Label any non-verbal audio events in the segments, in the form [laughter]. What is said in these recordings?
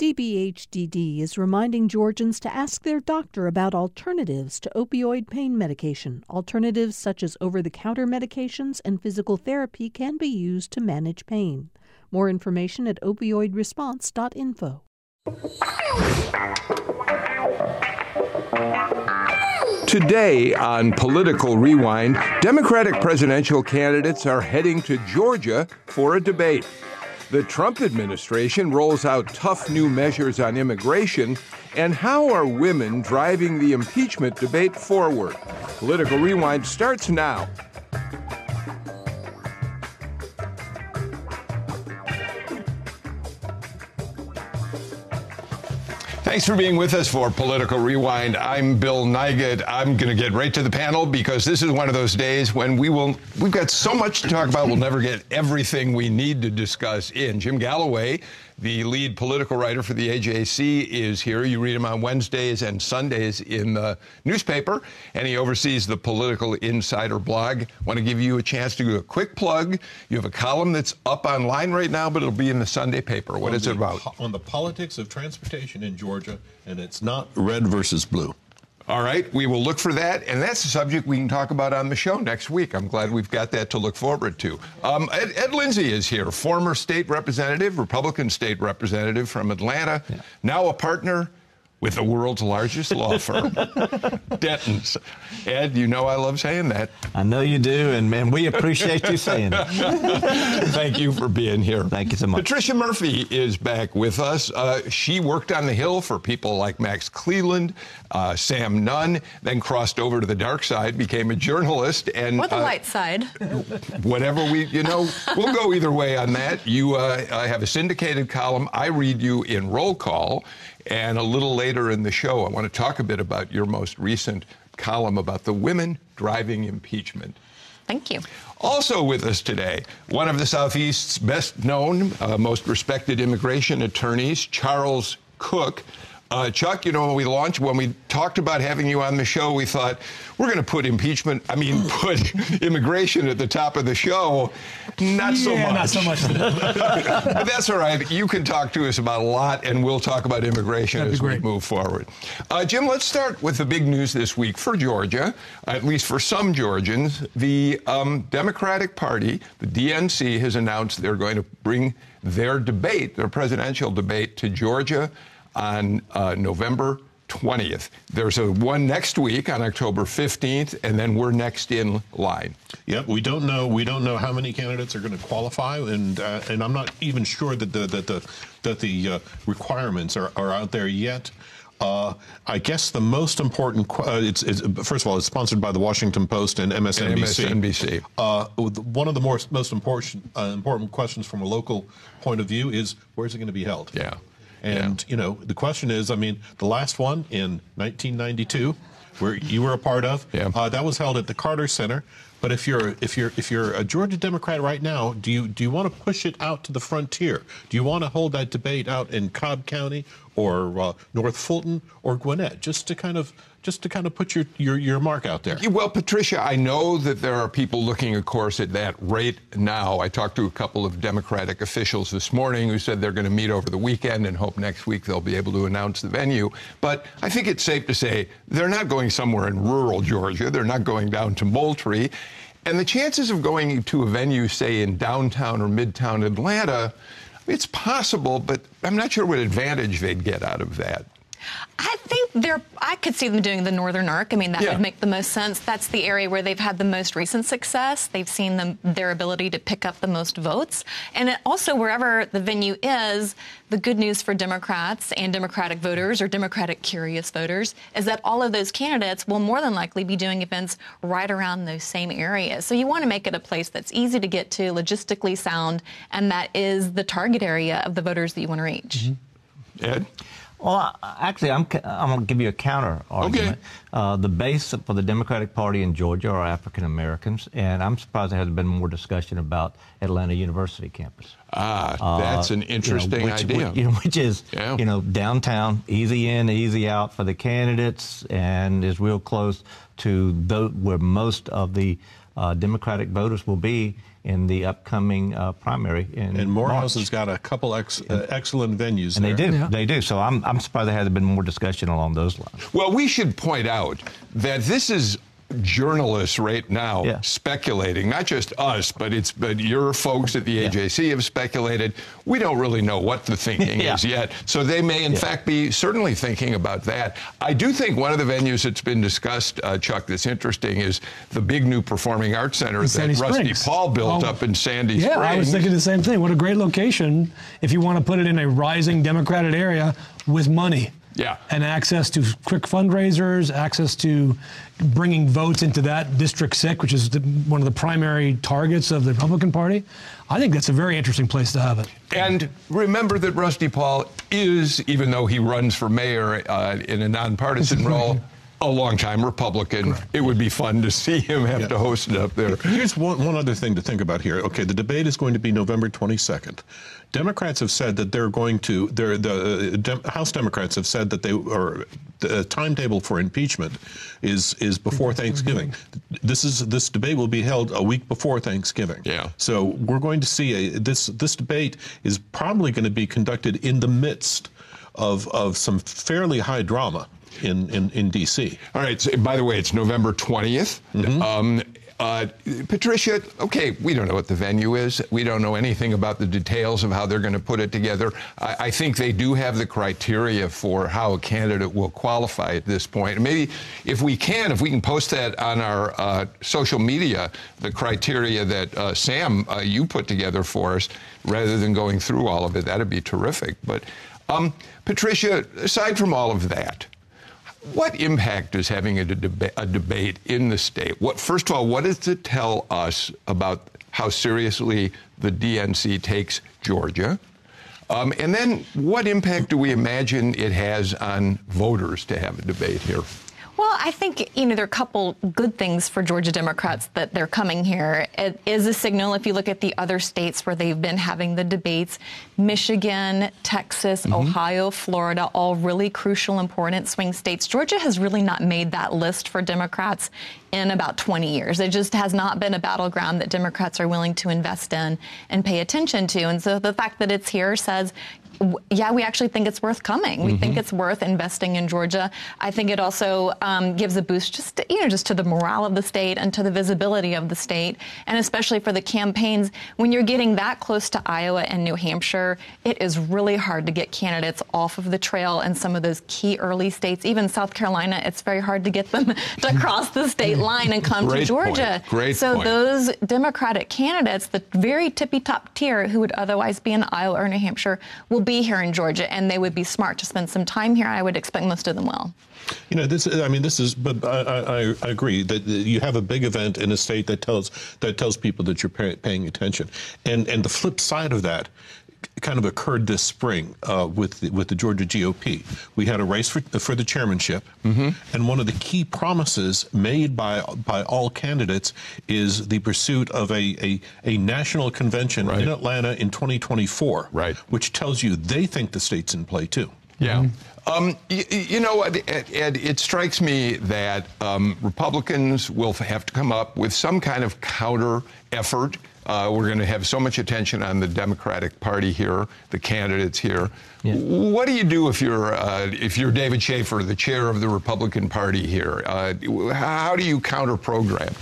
DBHDD is reminding Georgians to ask their doctor about alternatives to opioid pain medication. Alternatives such as over the counter medications and physical therapy can be used to manage pain. More information at opioidresponse.info. Today on Political Rewind, Democratic presidential candidates are heading to Georgia for a debate. The Trump administration rolls out tough new measures on immigration, and how are women driving the impeachment debate forward? Political Rewind starts now. Thanks for being with us for Political Rewind. I'm Bill Nigut. I'm going to get right to the panel because this is one of those days when we will, we've got so much to talk about, we'll never get everything we need to discuss in. Jim Galloway the lead political writer for the AJC is here. You read him on Wednesdays and Sundays in the newspaper, and he oversees the Political Insider blog. Want to give you a chance to do a quick plug. You have a column that's up online right now, but it'll be in the Sunday paper. What on is the, it about? On the politics of transportation in Georgia, and it's not red versus blue. All right, we will look for that, and that's a subject we can talk about on the show next week. I'm glad we've got that to look forward to. Um, Ed, Ed, Lindsey is here, former state representative, Republican state representative from Atlanta, yeah. now a partner with the world's largest law firm, [laughs] Dentons. Ed, you know I love saying that. I know you do, and man, we appreciate you saying it. [laughs] Thank you for being here. Thank you so much. Patricia Murphy is back with us. Uh, she worked on the Hill for people like Max Cleland, uh, Sam Nunn, then crossed over to the dark side, became a journalist, and or the uh, light side. Whatever we, you know, we'll go either way on that. You uh, have a syndicated column. I read you in roll call. And a little later in the show, I want to talk a bit about your most recent column about the women driving impeachment. Thank you. Also with us today, one of the Southeast's best known, uh, most respected immigration attorneys, Charles Kuck. Uh, Chuck, you know, when we launched, when we talked about having you on the show, we thought we're going to put impeachment, I mean, [laughs] put immigration at the top of the show. Not so yeah, much. Not so much. [laughs] but that's all right. You can talk to us about a lot, and we'll talk about immigration as we move forward. Uh, Jim, let's start with the big news this week for Georgia, at least for some Georgians. The um, Democratic Party, the DNC, has announced they're going to bring their debate, their presidential debate, to Georgia on uh, November 20th. There's a one next week on October 15th, and then we're next in line. Yep, we don't know. We don't know how many candidates are going to qualify, and uh, and I'm not even sure that the that the that the uh, requirements are, are out there yet. Uh, I guess the most important, uh, it's, it's, first of all, it's sponsored by the Washington Post and MSNBC. And MSNBC. Uh, one of the more, most important, uh, important questions from a local point of view is where's it going to be held? Yeah. And, yeah. you know, the question is I mean, the last one in 1992, where you were a part of, yeah. uh, that was held at the Carter Center. But if you're if you're if you're a Georgia Democrat right now, do you do you want to push it out to the frontier? Do you want to hold that debate out in Cobb County or uh, North Fulton or Gwinnett, just to kind of just to kind of put your, your, your mark out there. Well, Patricia, I know that there are people looking, of course, at that rate now. I talked to a couple of Democratic officials this morning who said they're going to meet over the weekend and hope next week they'll be able to announce the venue. But I think it's safe to say they're not going somewhere in rural Georgia. They're not going down to Moultrie. And the chances of going to a venue, say, in downtown or midtown Atlanta, it's possible, but I'm not sure what advantage they'd get out of that. I think they're. I could see them doing the Northern Arc. I mean, that yeah. would make the most sense. That's the area where they've had the most recent success. They've seen them, their ability to pick up the most votes, and also wherever the venue is. The good news for Democrats and Democratic voters or Democratic curious voters is that all of those candidates will more than likely be doing events right around those same areas. So you want to make it a place that's easy to get to, logistically sound, and that is the target area of the voters that you want to reach. Mm-hmm. Ed. Well, actually, I'm, I'm going to give you a counter argument. Okay. Uh, the base for the Democratic Party in Georgia are African Americans, and I'm surprised there hasn't been more discussion about Atlanta University campus. Ah, that's uh, an interesting you know, which, idea. Which, [laughs] you know, which is, yeah. you know, downtown, easy in, easy out for the candidates, and is real close to the, where most of the uh, Democratic voters will be in the upcoming uh, primary. In and Morehouse March. has got a couple ex, uh, excellent venues. And there. they do, Yeah. they do. So I'm, I'm surprised there hasn't been more discussion along those lines. Well, we should point out that this is journalists right now Yeah. speculating, not just us, but it's but your folks at the AJC have speculated. We don't really know what the thinking [laughs] Yeah. is yet, so they may in Yeah. fact be certainly thinking about that. I do think one of the venues that's been discussed, uh, Chuck, that's interesting is the big new performing arts center that Sandy Rusty Springs. Paul built Oh. up in Sandy Yeah, Springs. I was thinking the same thing. What a great location if you want to put it in a rising Democratic area with money. Yeah. And access to quick fundraisers, access to bringing votes into that District 6, which is the, one of the primary targets of the Republican Party. I think that's a very interesting place to have it. And remember that Rusty Paul is, even though he runs for mayor uh, in a nonpartisan [laughs] role, a longtime Republican. It would be fun to see him have Yeah. to host it up there. Here's one, one other thing to think about here. Okay, the debate is going to be November 22nd. Democrats have said that they're going to. They're, the uh, House Democrats have said that they or the timetable for impeachment is is before Thanksgiving. This is this debate will be held a week before Thanksgiving. Yeah. So we're going to see a this this debate is probably going to be conducted in the midst of of some fairly high drama in in, in D.C. All right. So, by the way, it's November 20th. Um, uh, Patricia, okay, we don't know what the venue is. We don't know anything about the details of how they're going to put it together. I, I think they do have the criteria for how a candidate will qualify at this point. Maybe if we can, if we can post that on our uh, social media, the criteria that uh, Sam, uh, you put together for us, rather than going through all of it, that'd be terrific. But um, Patricia, aside from all of that, what impact is having a, deba- a debate in the state? What, first of all, what does it tell us about how seriously the DNC takes Georgia? Um, and then, what impact do we imagine it has on voters to have a debate here? Well, I think you know there are a couple good things for Georgia Democrats that they're coming here. It is a signal if you look at the other states where they've been having the debates, Michigan, Texas, mm-hmm. Ohio, Florida, all really crucial, important swing states. Georgia has really not made that list for Democrats in about 20 years. It just has not been a battleground that Democrats are willing to invest in and pay attention to. And so the fact that it's here says yeah, we actually think it's worth coming. We think it's worth investing in Georgia. I think it also um, gives a boost just to, you know just to the morale of the state and to the visibility of the state, and especially for the campaigns. When you're getting that close to Iowa and New Hampshire, it is really hard to get candidates off of the trail in some of those key early states. Even South Carolina, it's very hard to get them [laughs] to cross the state [laughs] line and come Great to Georgia. point. Great so point. those those Democratic candidates, the very tippy top tier who would otherwise be in Iowa or New Hampshire, will be here in Georgia, and they would be smart to spend some time here. I would expect most of them will. You know, this. I mean, this is. But I, I, I agree that you have a big event in a state that tells that tells people that you're pay, paying attention, and and the flip side of that kind of occurred this spring uh, with the, with the Georgia GOP. We had a race for for the chairmanship, and one of the key promises made by by all candidates is the pursuit of a a, a national convention Right. in Atlanta in 2024, Right. which tells you they think the state's in play too. Yeah. Um, you, you know, Ed, Ed, it strikes me that um, Republicans will have to come up with some kind of counter effort. Uh, we're going to have so much attention on the Democratic Party here, the candidates here. Yeah. What do you do if you're uh, if you're David Shafer, the chair of the Republican Party here? Uh, how do you counter program?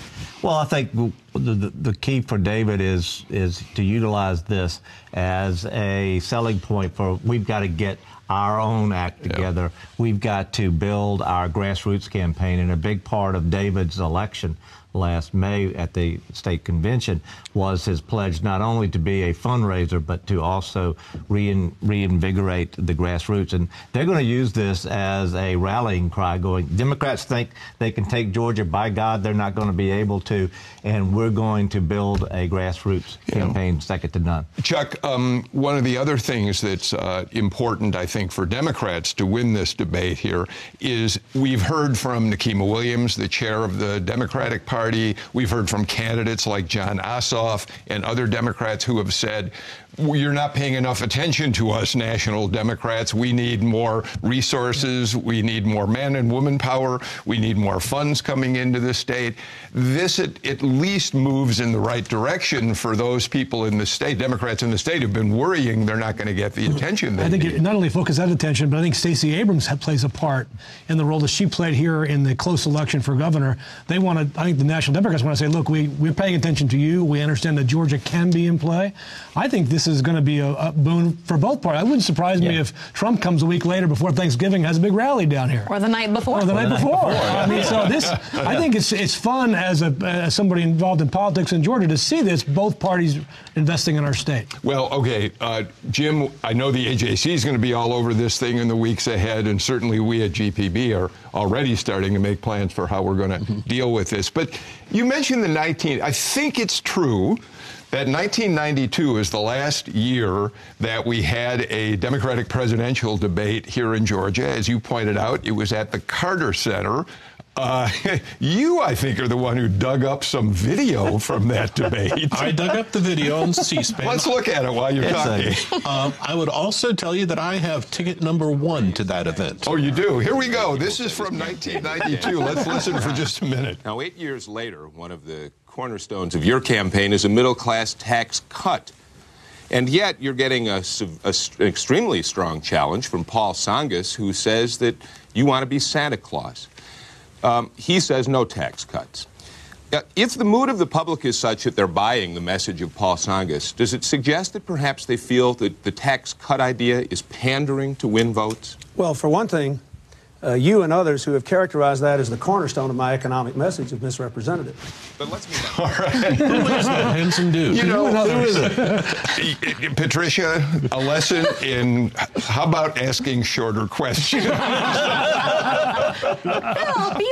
Well, I think the, the, the key for David is is to utilize this as a selling point for we've got to get our own act together. We've got to build our grassroots campaign, and a big part of David's election last May at the state convention was his pledge not only to be a fundraiser but to also rein, reinvigorate the grassroots. And they're going to use this as a rallying cry. Going, Democrats think they can take Georgia. By God, they're not going to be able to. And we're going to build a grassroots campaign second to none. Chuck, um, one of the other things that's uh, important, I think, for Democrats to win this debate here is we've heard from Nikema Williams, the chair of the Democratic Party. We've heard from candidates like Jon Ossoff and other Democrats who have said you're not paying enough attention to us national Democrats. We need more resources. We need more man and woman power. We need more funds coming into the state. This at, at least moves in the right direction for those people in the state. Democrats in the state have been worrying they're not going to get the hmm. attention they I think need. it not only focus that attention, but I think Stacey Abrams plays a part in the role that she played here in the close election for governor. They want to, I think the National Democrats want to say, look, we, we're paying attention to you. We understand that Georgia can be in play. I think this is going to be a, a boon for both parties. It wouldn't surprise me if Trump comes a week later before Thanksgiving, has a big rally down here. Or the night before. Or the night before. I mean, so [laughs] this, I think it's it's fun as a as somebody involved in politics in Georgia to see this both parties investing in our state. Well, okay, uh, Jim, I know the AJC is going to be all over this thing in the weeks ahead, and certainly we at GPB are already starting to make plans for how we're going to deal with this. But you mentioned the 19, I think it's true that 1992 is the last year that we had a Democratic presidential debate here in Georgia. As you pointed out, it was at the Carter Center. Uh, [laughs] you, I think, are the one who dug up some video from that debate. I dug up the video on [laughs] C-SPAN. Let's look at it while you're It's talking. a- [laughs] Um, I would also tell you that I have ticket number one to that event. Oh, you do? Here we go. This is from 1992. Let's listen for just a minute. Now, eight years later, one of the cornerstones of your campaign is a middle class tax cut. And yet, you're getting a, a an extremely strong challenge from Paul Tsongas, who says that you want to be Santa Claus. Um, he says no tax cuts. Uh, if the mood of the public is such that they're buying the message of Paul Tsongas, does it suggest that perhaps they feel that the tax cut idea is pandering to win votes? Well, for one thing, uh, you and others who have characterized that as the cornerstone of my economic message have misrepresented it. But let's move on. [laughs] Who is that handsome dude? You know, Who is it? Patricia, a lesson in how about asking shorter questions? Bill, be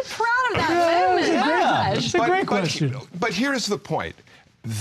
proud of that moment. My gosh. It's a great question. But here's the point.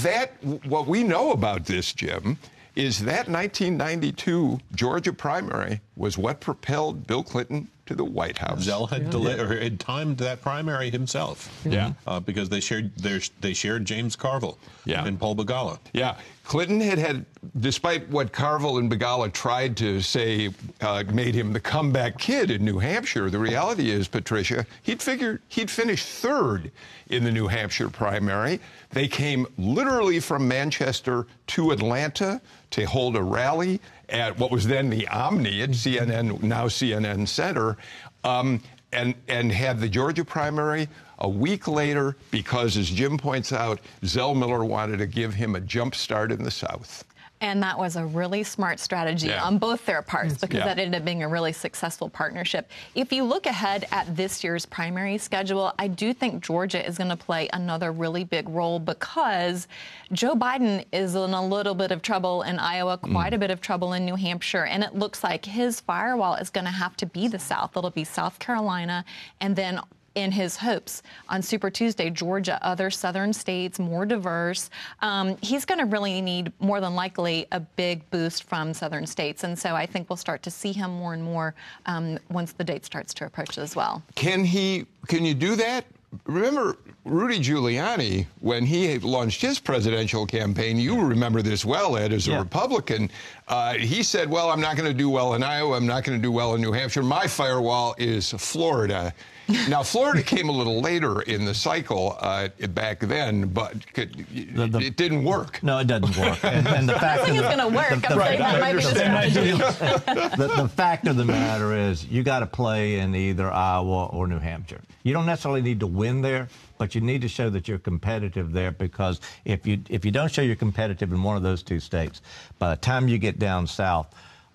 That what we know about this, Jim, is that 1992 Georgia primary was what propelled Bill Clinton to the White House. Zell had, delay, or had timed that primary himself. Yeah. Uh, because they shared their, they shared James Carville Yeah. and Paul Begala. Yeah, Clinton had had, despite what Carville and Begala tried to say, uh, made him the comeback kid in New Hampshire. The reality is, Patricia, he'd figured he'd finished third in the New Hampshire primary. They came literally from Manchester to Atlanta to hold a rally at what was then the Omni at CNN, now CNN Center. Um, and, and had the Georgia primary a week later because, as Jim points out, Zell Miller wanted to give him a jump start in the South. And that was a really smart strategy Yeah. on both their parts because Yeah. that ended up being a really successful partnership. If you look ahead at this year's primary schedule, I do think Georgia is going to play another really big role because Joe Biden is in a little bit of trouble in Iowa, mm. quite a bit of trouble in New Hampshire, and it looks like his firewall is going to have to be the South. It'll be South Carolina and then in his hopes on Super Tuesday, Georgia, other southern states, more diverse. Um, he's going to really need, more than likely, a big boost from southern states. And so I think we'll start to see him more and more um, once the date starts to approach as well. Can he? Can you do that? Remember Rudy Giuliani when he launched his presidential campaign. You remember this well, Ed, as a Yeah. Republican. Uh, he said, "Well, I'm not going to do well in Iowa. I'm not going to do well in New Hampshire. My firewall is Florida." Now, Florida came a little later in the cycle uh, back then, but could, The- the- it didn't work. No, it doesn't work. And, and the [laughs] fact don't of the- going to work. the- the- saying that might be [laughs] the, the fact of the matter is, you got to play in either Iowa or New Hampshire. You don't necessarily need to win there, but you need to show that you're competitive there because if you if you don't show you're competitive in one of those two states, by the time you get down south,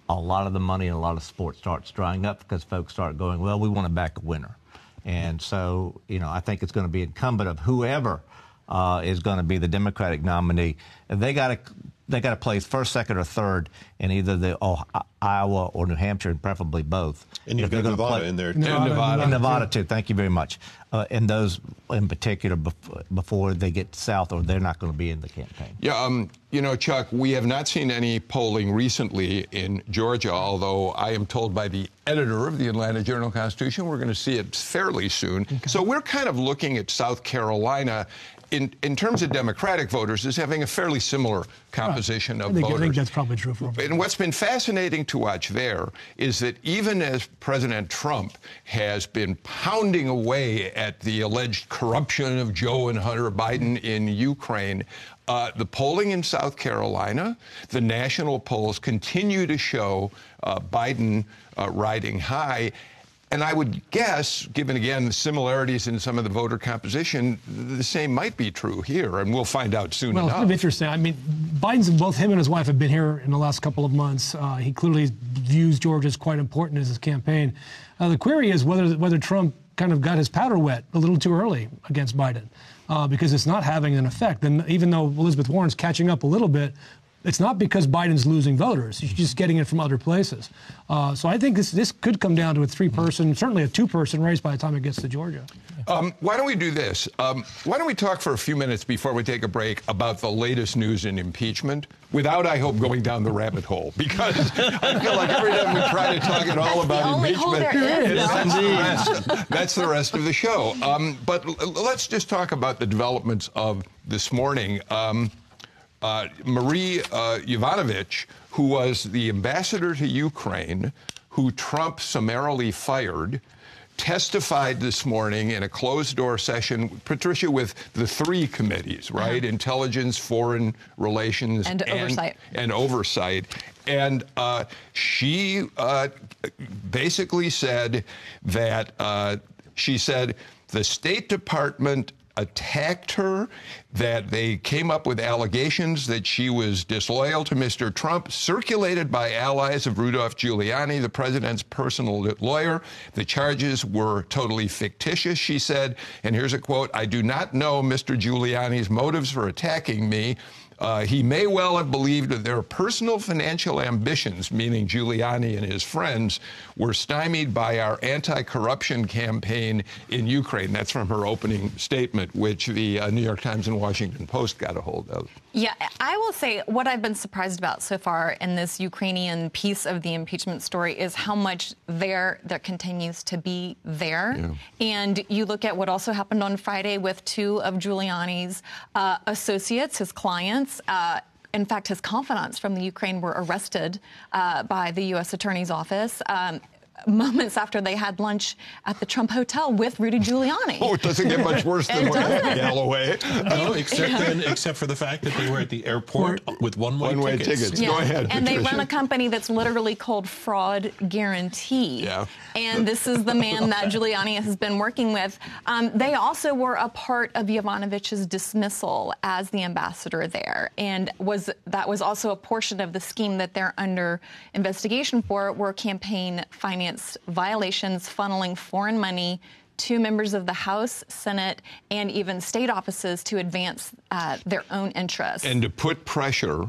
a lot of the money and a lot of sports starts drying up because folks start going, well, we want to back a winner, and so you know I think it's going to be incumbent of whoever uh, is going to be the Democratic nominee. They got to they got to play first, second, or third in either the oh, Iowa or New Hampshire, and preferably both. And you've got Nevada play- in there, too. Nevada, Nevada. and Nevada too. Thank you very much. Uh, and those in particular bef- before they get south, or they're not going to be in the campaign. Yeah, um, you know, Chuck, we have not seen any polling recently in Georgia, although I am told by the editor of the Atlanta Journal Constitution we're going to see it fairly soon. So we're kind of looking at South Carolina. In, in terms of Democratic voters, is having a fairly similar composition I of think, I think that's probably true for And what's been fascinating to watch there is that even as President Trump has been pounding away at the alleged corruption of Joe and Hunter Biden in Ukraine, uh, the polling in South Carolina, the national polls continue to show uh, Biden uh, riding high. And I would guess, given again the similarities in some of the voter composition, the same might be true here, and we'll find out soon Well, it's enough. kind of interesting. I mean, Biden's both him and his wife have been here in the last couple of months. Uh, he clearly views Georgia as quite important as his campaign. Uh, the query is whether whether Trump kind of got his powder wet a little too early against Biden, uh, because it's not having an effect. And even though Elizabeth Warren's catching up a little bit, it's not because Biden's losing voters. He's just getting it from other places. Uh, so I think this this could come down to a three-person, certainly a two-person race by the time it gets to Georgia. Um, why don't we do this? Um, why don't we talk for a few minutes before we take a break about the latest news in impeachment without, I hope, going down the rabbit hole? [laughs] Because I feel like every time we try to talk at all about the impeachment, there is, that's, the rest, that's the rest of the show. Um, but l- let's just talk about the developments of this morning. Um, uh, Marie uh, Yovanovitch, who was the ambassador to Ukraine, who Trump summarily fired, testified this morning in a closed door session, Patricia, with the three committees, right? Intelligence, Foreign Relations, And Oversight. And oversight. And uh, she uh, basically said that uh, she said the State Department attacked her, that they came up with allegations that she was disloyal to Mr. Trump, circulated by allies of Rudolph Giuliani, the president's personal lawyer. The charges were totally fictitious, she said. And here's a quote I do not know Mr. Giuliani's motives for attacking me. Uh, he may well have believed that their personal financial ambitions, meaning Giuliani and his friends, were stymied by our anti corruption campaign in Ukraine. That's from her opening statement, which the uh, New York Times and Washington Post got a hold of. Yeah, I will say what I've been surprised about so far in this Ukrainian piece of the impeachment story is how much there there continues to be there. And you look at what also happened on Friday with two of Giuliani's uh, associates, his clients. Uh, in fact, his confidants from the Ukraine were arrested uh, by the U.S. Attorney's Office. Um, Moments after they had lunch at the Trump Hotel with Rudy Giuliani. Oh, it doesn't get much worse [laughs] than It what doesn't. Galloway. No, except then, [laughs] except for the fact that they were at the airport with one-way One-way tickets. tickets. Go ahead, And they run a [laughs] company that's literally called Fraud Guarantee. Yeah. And this is the man that Giuliani has been working with. Um, they also were a part of Yovanovitch's dismissal as the ambassador there, and was that was also a portion of the scheme that they're under investigation for were campaign finance violations, funneling foreign money to members of the House, Senate, and even state offices to advance uh, their own interests. And to put pressure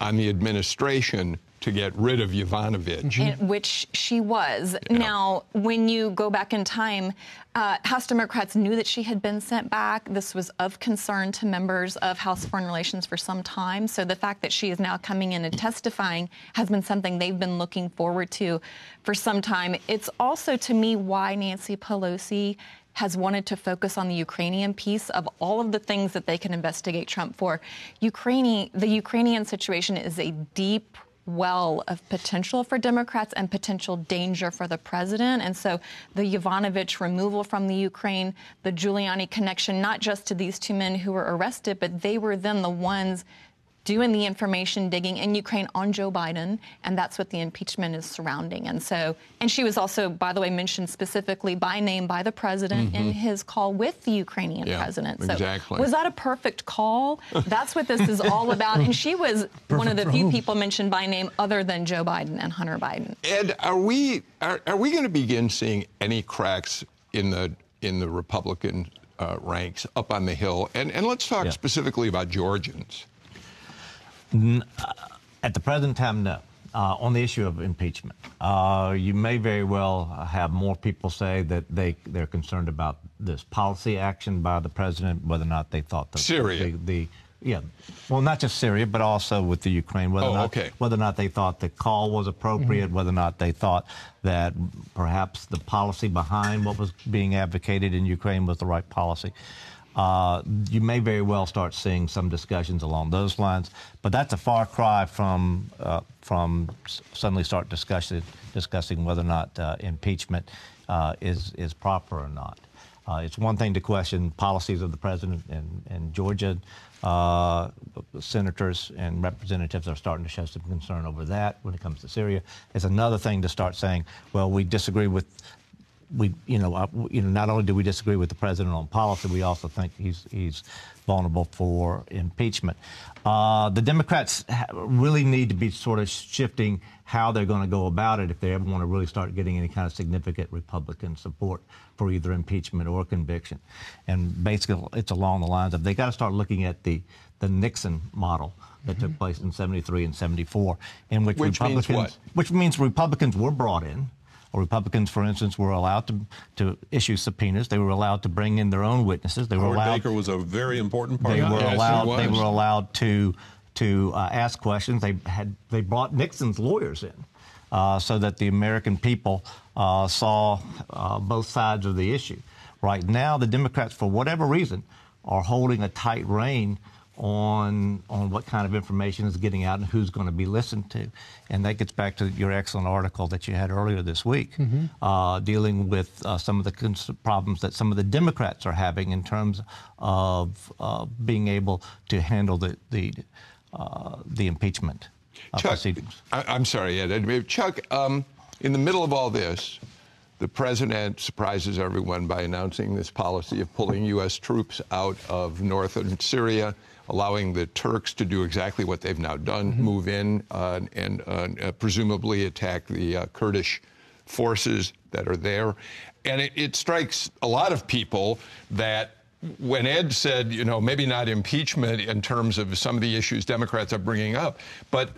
on the administration to get rid of Yovanovitch. in which she was. Now, when you go back in time, uh, House Democrats knew that she had been sent back. This was of concern to members of House Foreign Relations for some time. So the fact that she is now coming in and testifying has been something they've been looking forward to for some time. It's also, to me, why Nancy Pelosi has wanted to focus on the Ukrainian piece of all of the things that they can investigate Trump for. Ukraine, the Ukrainian situation is a deep well of potential for Democrats and potential danger for the president. And so the Yovanovitch removal from the Ukraine, the Giuliani connection, not just to these two men who were arrested, but they were then the ones doing the information digging in Ukraine on Joe Biden, and that's what the impeachment is surrounding. And so, and she was also, by the way, mentioned specifically by name by the president in his call with the Ukrainian Yeah, president. So, exactly. was that a perfect call? That's what this is all about. And she was [laughs] one of the few people mentioned by name other than Joe Biden and Hunter Biden. Ed, are we are, are we going to begin seeing any cracks in the in the Republican uh, ranks up on the Hill? And and let's talk Yeah. specifically about Georgians. At the present time, no. uh, on the issue of impeachment, uh, you may very well have more people say that they they're concerned about this policy action by the president, whether or not they thought the Syria. the, the yeah, well, not just Syria, but also with the Ukraine. Whether Oh, or not, okay. Whether or not they thought the call was appropriate, whether or not they thought that perhaps the policy behind what was being advocated in Ukraine was the right policy. Uh, you may very well start seeing some discussions along those lines, but that's a far cry from uh, from suddenly start discussing discussing whether or not uh, impeachment uh, is is proper or not. Uh, it's one thing to question policies of the president in, in Georgia. Uh, senators and representatives are starting to show some concern over that when it comes to Syria. It's another thing to start saying, well, we disagree with we, you know, uh, you know, not only do we disagree with the president on policy, we also think he's he's vulnerable for impeachment. Uh, the Democrats really need to be sort of shifting how they're going to go about it if they ever want to really start getting any kind of significant Republican support for either impeachment or conviction. And basically, it's along the lines of they got to start looking at the the Nixon model that took place in 73 and 74, in which, Which means Republicans, what? which means Republicans were brought in. Or Republicans, for instance, were allowed to, to issue subpoenas. They were allowed to bring in their own witnesses. They were Howard allowed. Baker was a very important part They of were that. Yes, he allowed. They were allowed to to uh, ask questions. They had. They brought Nixon's lawyers in, uh, so that the American people uh, saw uh, both sides of the issue. Right now, the Democrats, for whatever reason, are holding a tight rein on on what kind of information is getting out and who's going to be listened to, and that gets back to your excellent article that you had earlier this week, uh, dealing with uh, some of the cons- problems that some of the Democrats are having in terms of uh, being able to handle the the uh, the impeachment uh, Chuck, proceedings. I, I'm sorry, Ed. Chuck, um, in the middle of all this, the president surprises everyone by announcing this policy of pulling U.S. troops out of northern Syria, allowing the Turks to do exactly what they've now done move in uh, and uh, uh, presumably attack the uh, Kurdish forces that are there. And it, it strikes a lot of people that when Ed said, you know, maybe not impeachment in terms of some of the issues Democrats are bringing up, but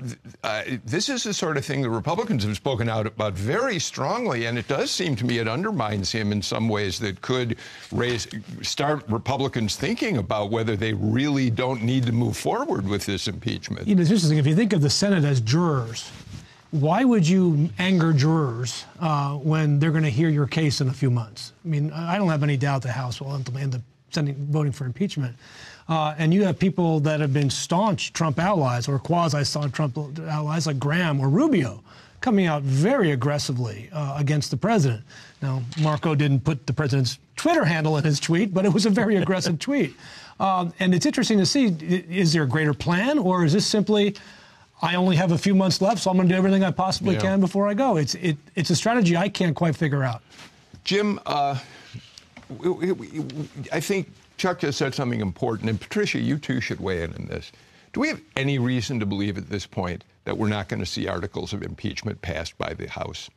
uh, this is the sort of thing the Republicans have spoken out about very strongly, and it does seem to me it undermines him in some ways that could raise, start Republicans thinking about whether they really don't need to move forward with this impeachment. You know, it's interesting. If you think of the Senate as jurors, why would you anger jurors uh, when they're going to hear your case in a few months? I mean, I don't have any doubt the House will end up sending, voting for impeachment. Uh, and you have people that have been staunch Trump allies or quasi-staunch Trump allies like Graham or Rubio coming out very aggressively uh, against the president. Now, Marco didn't put the president's Twitter handle in his tweet, but it was a very aggressive [laughs] tweet. Um, and it's interesting to see, is there a greater plan or is this simply, I only have a few months left, so I'm going to do everything I possibly Yeah. can before I go? It's, it, it's a strategy I can't quite figure out. Jim, uh, I think Chuck just said something important, and Patricia, you too should weigh in on this. Do we have any reason to believe at this point that we're not going to see articles of impeachment passed by the House?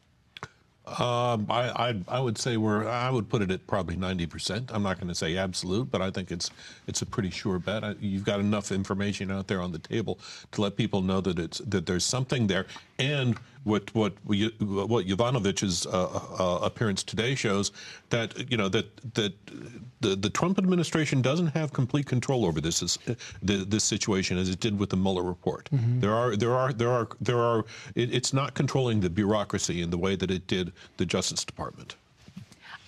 Um, I, I I would say we're I would put it at probably ninety percent. I'm not going to say absolute, but I think it's it's a pretty sure bet. I, you've got enough information out there on the table to let people know that it's that there's something there. And what what what Yovanovitch's uh, uh, appearance today shows that you know that that the the Trump administration doesn't have complete control over this is, the, this situation as it did with the Mueller report. There are there are there are there are it, it's not controlling the bureaucracy in the way that it did the Justice Department.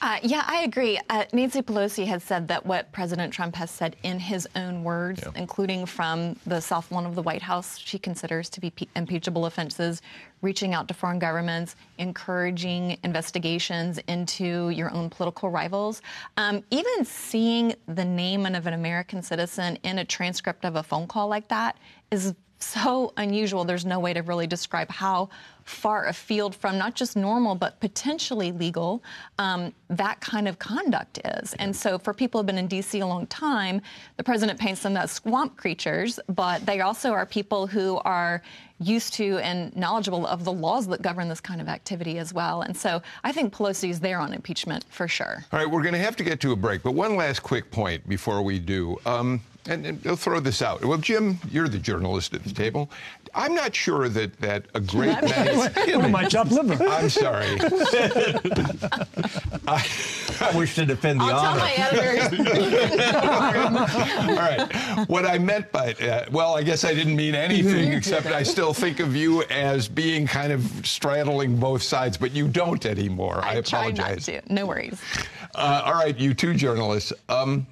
Uh, yeah, I agree. Uh, Nancy Pelosi has said that what President Trump has said in his own words, Yeah. including from the South Lawn of the White House, she considers to be pe- impeachable offenses, reaching out to foreign governments, encouraging investigations into your own political rivals. Um, even seeing the name of an American citizen in a transcript of a phone call like that is so unusual. There's no way to really describe how far afield from not just normal but potentially legal um, that kind of conduct is. And so, for people who've been in D.C. a long time, the president paints them as swamp creatures, but they also are people who are used to and knowledgeable of the laws that govern this kind of activity as well. And so, I think Pelosi is there on impeachment for sure. All right, we're going to have to get to a break, but one last quick point before we do. Um, and, and they'll throw this out. Well, Jim, you're the journalist at the table. I'm not sure that, that a great many. [laughs] What am I, chopped liver? I'm sorry. [laughs] I wish to defend the I'll tell honor. my editors. [laughs] All right. What I meant by, uh, well, I guess I didn't mean anything except I still think of you as being kind of straddling both sides, but you don't anymore. I, I try not apologize. to. No worries. Uh, all right, you two journalists. Um,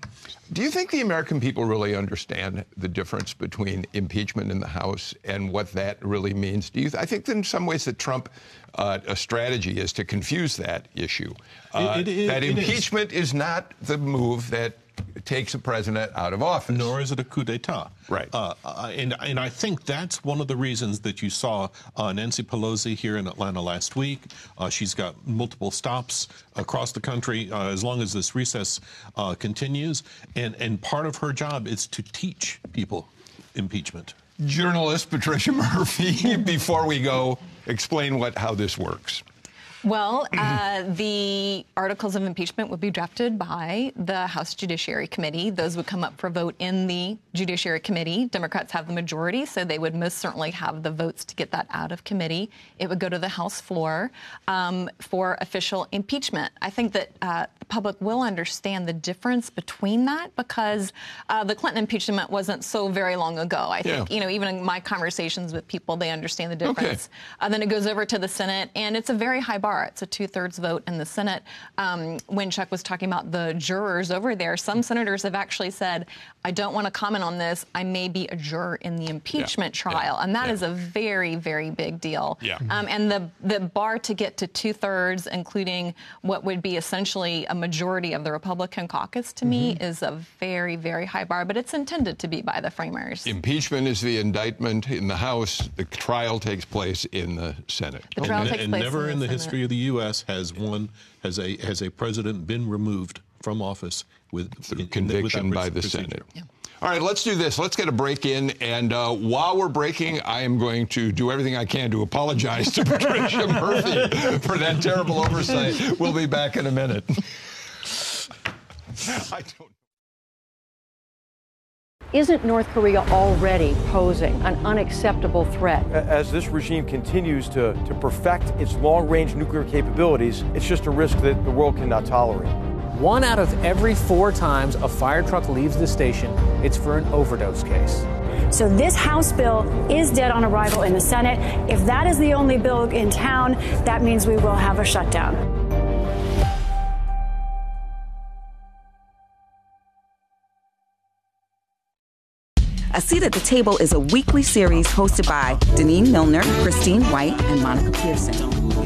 do you think the American people really understand the difference between impeachment in the House and what that really means? Do you? I think in some ways that Trump, uh, a strategy is to confuse that issue. Uh, It- it- that it is. impeachment is not the move that takes a president out of office. Nor is it a coup d'etat. Right. Uh, uh, and, and I think that's one of the reasons that you saw uh, Nancy Pelosi here in Atlanta last week. Uh, she's got multiple stops across the country uh, as long as this recess uh, continues. And, and part of her job is to teach people impeachment. Journalist Patricia [laughs] Murphy. before we go, explain what how this works. Well, uh, the articles of impeachment would be drafted by the House Judiciary Committee. Those would come up for vote in the Judiciary Committee. Democrats have the majority, so they would most certainly have the votes to get that out of committee. It would go to the House floor um, for official impeachment. I think that uh, the public will understand the difference between that because uh, the Clinton impeachment wasn't so very long ago. I think, Yeah. you know, even in my conversations with people, they understand the Okay. difference. Uh, then it goes over to the Senate, and it's a very high bar. It's a two-thirds vote in the Senate. Um, when Chuck was talking about the jurors over there, some senators have actually said, "I don't want to comment on this. I may be a juror in the impeachment trial," and that Yeah. is a very, very big deal. Yeah. Um, and the the bar to get to two-thirds, including what would be essentially a majority of the Republican caucus, to me, Mm-hmm. is a very, very high bar. But it's intended to be by the framers. Impeachment is the indictment in the House. The trial takes place in the Senate. The trial and, takes and place never in the, Senate. history of the U.S. has one has a has a president been removed from office with through in- in- conviction without by the procedure. Senate. All right, let's do this. Let's get a break in. And uh, while we're breaking, I am going to do everything I can to apologize to [laughs] Patricia Murphy for that terrible oversight. We'll be back in a minute. [laughs] I don't Isn't North Korea already posing an unacceptable threat? As this regime continues to, to perfect its long range nuclear capabilities, it's just a risk that the world cannot tolerate. One out of every four times a fire truck leaves the station, it's for an overdose case. So this House bill is dead on arrival in the Senate. If that is the only bill in town, that means we will have a shutdown. A Seat at the Table is a weekly series hosted by Denene Millner, Christine White, and Monica Pearson.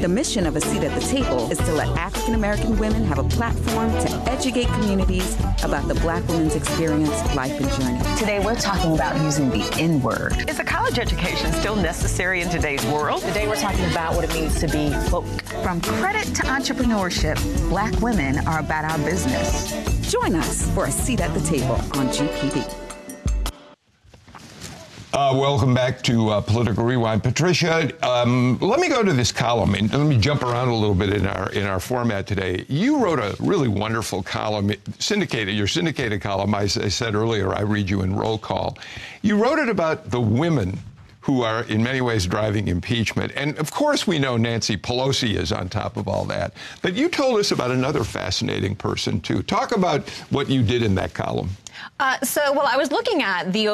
The mission of A Seat at the Table is to let African American women have a platform to educate communities about the black woman's experience, life, and journey. Today we're talking about using the N word. Is a college education still necessary in today's world? Today we're talking about what it means to be woke. From credit to entrepreneurship, black women are about our business. Join us for A Seat at the Table on GPB. Uh, welcome back to uh, Political Rewind, Patricia. Um, let me go to this column and let me jump around a little bit in our in our format today. You wrote a really wonderful column, syndicated your syndicated column. I, I said earlier, I read you in roll call. You wrote it about the women who are in many ways driving impeachment, and of course we know Nancy Pelosi is on top of all that. But you told us about another fascinating person too. Talk about what you did in that column. Uh, so, well, I was looking at the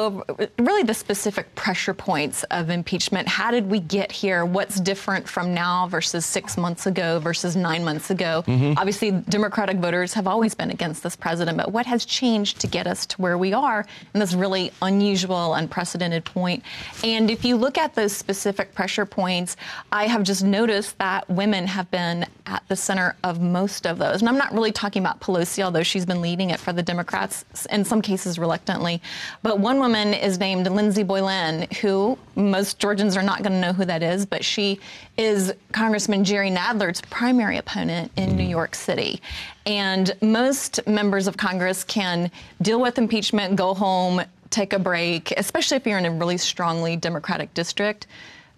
really the specific pressure points of impeachment. How did we get here? What's different from now versus six months ago versus nine months ago? Mhm. Obviously, Democratic voters have always been against this president, but what has changed to get us to where we are in this really unusual, unprecedented point? And if you look at those specific pressure points, I have just noticed that women have been at the center of most of those. And I'm not really talking about Pelosi, although she's been leading it for the Democrats in some cases reluctantly. But one woman is named Lindsey Boylan, who most Georgians are not going to know who that is, but she is Congressman Jerry Nadler's primary opponent in New York City. And most members of Congress can deal with impeachment, go home, take a break, especially if you're in a really strongly Democratic district.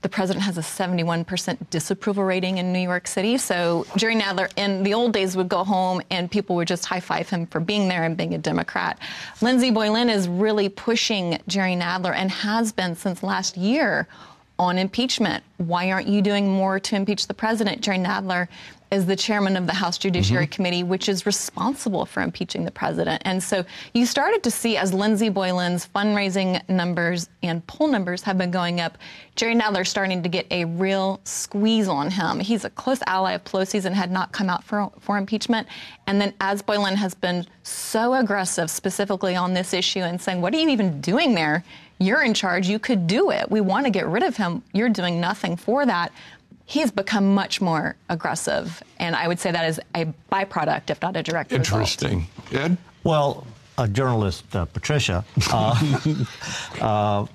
The president has a 71% disapproval rating in New York City. So Jerry Nadler in the old days would go home and people would just high five him for being there and being a Democrat. Lindsey Boylan is really pushing Jerry Nadler and has been since last year on impeachment. Why aren't you doing more to impeach the president? Jerry Nadler is the chairman of the House Judiciary mm-hmm. Committee, which is responsible for impeaching the president. And so you started to see as Lindsey Boylan's fundraising numbers and poll numbers have been going up, Jerry Nadler starting to get a real squeeze on him. He's a close ally of Pelosi's and had not come out for, for impeachment. And then as Boylan has been so aggressive specifically on this issue and saying, what are you even doing there? You're in charge. You could do it. We want to get rid of him. You're doing nothing for that he's become much more aggressive. And I would say that is a byproduct, if not a direct Interesting. Result. Ed? Well, a journalist, uh, Patricia, uh, [laughs] uh,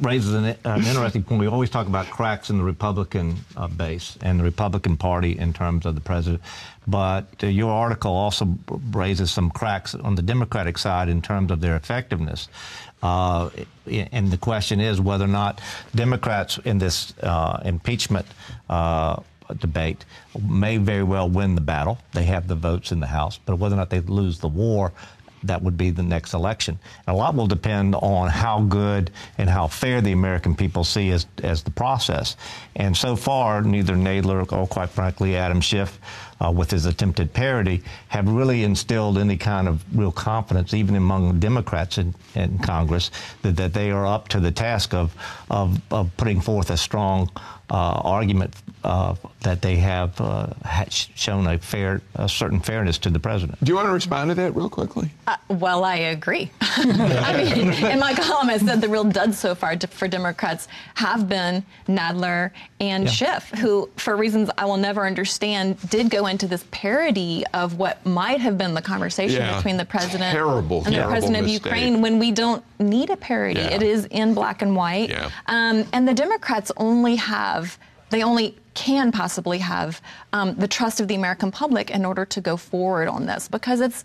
raises an, an, interesting point. We always talk about cracks in the Republican uh, base and the Republican Party in terms of the president. But uh, your article also raises some cracks on the Democratic side in terms of their effectiveness. Uh, and the question is whether or not Democrats in this uh, impeachment uh, debate may very well win the battle. They have the votes in the House, but whether or not they lose the war, that would be the next election. And a lot will depend on how good and how fair the American people see as, as the process. And so far, neither Nadler or, quite frankly, Adam Schiff uh, with his attempted parody have really instilled any kind of real confidence, even among Democrats in, in Congress, that, that they are up to the task of, of, of putting forth a strong uh, argument uh, that they have uh, shown a fair, a certain fairness to the president. Do you want to respond to that real quickly? Uh, well, I agree. [laughs] I mean, in my column, I said the real duds so far to, for Democrats have been Nadler and yeah. Schiff, who, for reasons I will never understand, did go into this parody of what might have been the conversation yeah. between the president terrible, and terrible the president mistake. of Ukraine when we don't need a parody. Yeah. It is in black and white. Um, and the Democrats only have they only can possibly have um, the trust of the American public in order to go forward on this because it's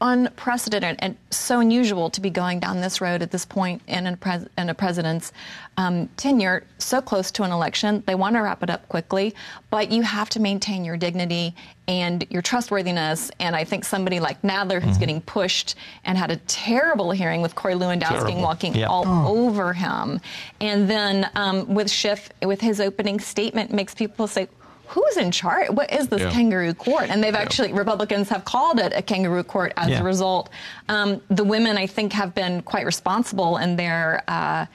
unprecedented and so unusual to be going down this road at this point in a, pres- in a president's um, tenure, so close to an election. They want to wrap it up quickly, but you have to maintain your dignity and your trustworthiness. And I think somebody like Nadler, who's mm-hmm. getting pushed and had a terrible hearing with Corey Lewandowski terrible. walking yep. all oh. over him, and then um, with Schiff, with his opening statement, makes people say, who's in charge? What is this yeah. kangaroo court? And they've yeah. actually, Republicans have called it a kangaroo court as yeah. a result. Um, the women, I think, have been quite responsible in their. Uh,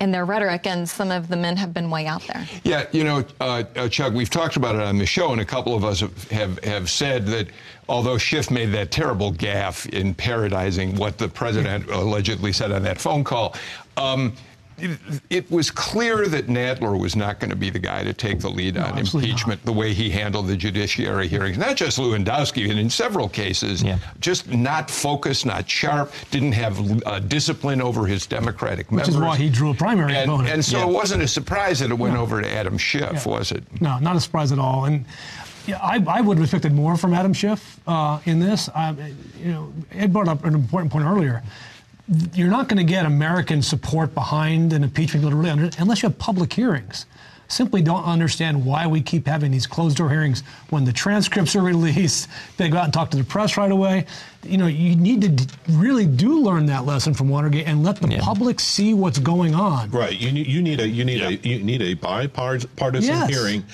in their rhetoric, and some of the men have been way out there. Yeah, you know, uh, uh, Chuck, we've talked about it on the show, and a couple of us have, have, have said that although Schiff made that terrible gaffe in parodizing what the president allegedly said on that phone call, um, it, was clear that Nadler was not going to be the guy to take the lead no, on impeachment, not. the way he handled the judiciary hearings. Not just Lewandowski, and in several cases, yeah. just not focused, not sharp, didn't have uh, discipline over his Democratic Which members. Which is why he drew a primary and, opponent. And so yeah. it wasn't a surprise that it went no. over to Adam Schiff, yeah. was it? No, not a surprise at all. And yeah, I, I would have expected more from Adam Schiff uh, in this. Uh, you know, Ed brought up an important point earlier you're not going to get American support behind an impeachment bill really unless you have public hearings. Simply don't understand why we keep having these closed door hearings when the transcripts are [laughs] released. They go out and talk to the press right away. You know, you need to really do learn that lesson from Watergate and let the yeah. public see what's going on. Right. You, you need a you need yeah. a you need a bipartisan yes. hearing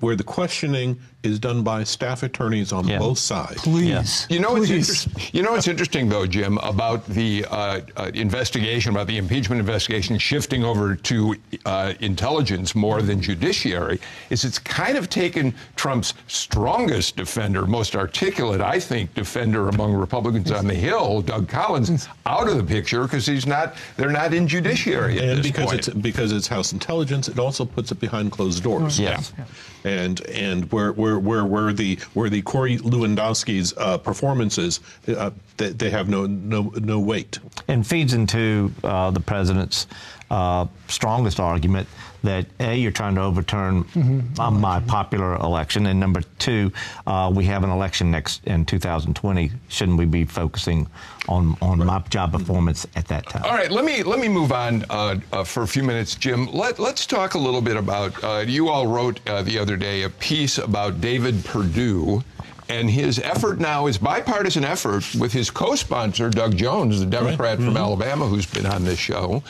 where the questioning is done by staff attorneys on yeah. both sides. Please. You know, Please. It's [laughs] you know, it's interesting, though, Jim, about the uh, uh, investigation, about the impeachment investigation shifting over to uh, intelligence more than judiciary, is it's kind of taken Trump's strongest defender, most articulate, I think, defender among Republicans on the Hill, Doug Collins, out of the picture because he's not, they're not in judiciary and because point. it's because it's House intelligence, it also puts it behind closed doors. Yeah. yeah. And and where where where where the where the Corey Lewandowski's uh, performances uh, they, they, have no no no weight. And feeds into uh, the president's uh, strongest argument that a you're trying to overturn mm-hmm. uh, my popular election, and number two, uh, we have an election next in 2020. Shouldn't we be focusing on on right. my job performance at that time? All right, let me let me move on uh, uh for a few minutes, Jim. Let let's talk a little bit about. Uh, you all wrote uh, the other day a piece about David Perdue and his effort now is bipartisan effort with his co-sponsor Doug Jones, the Democrat right. mm-hmm. from Alabama, who's been on this show.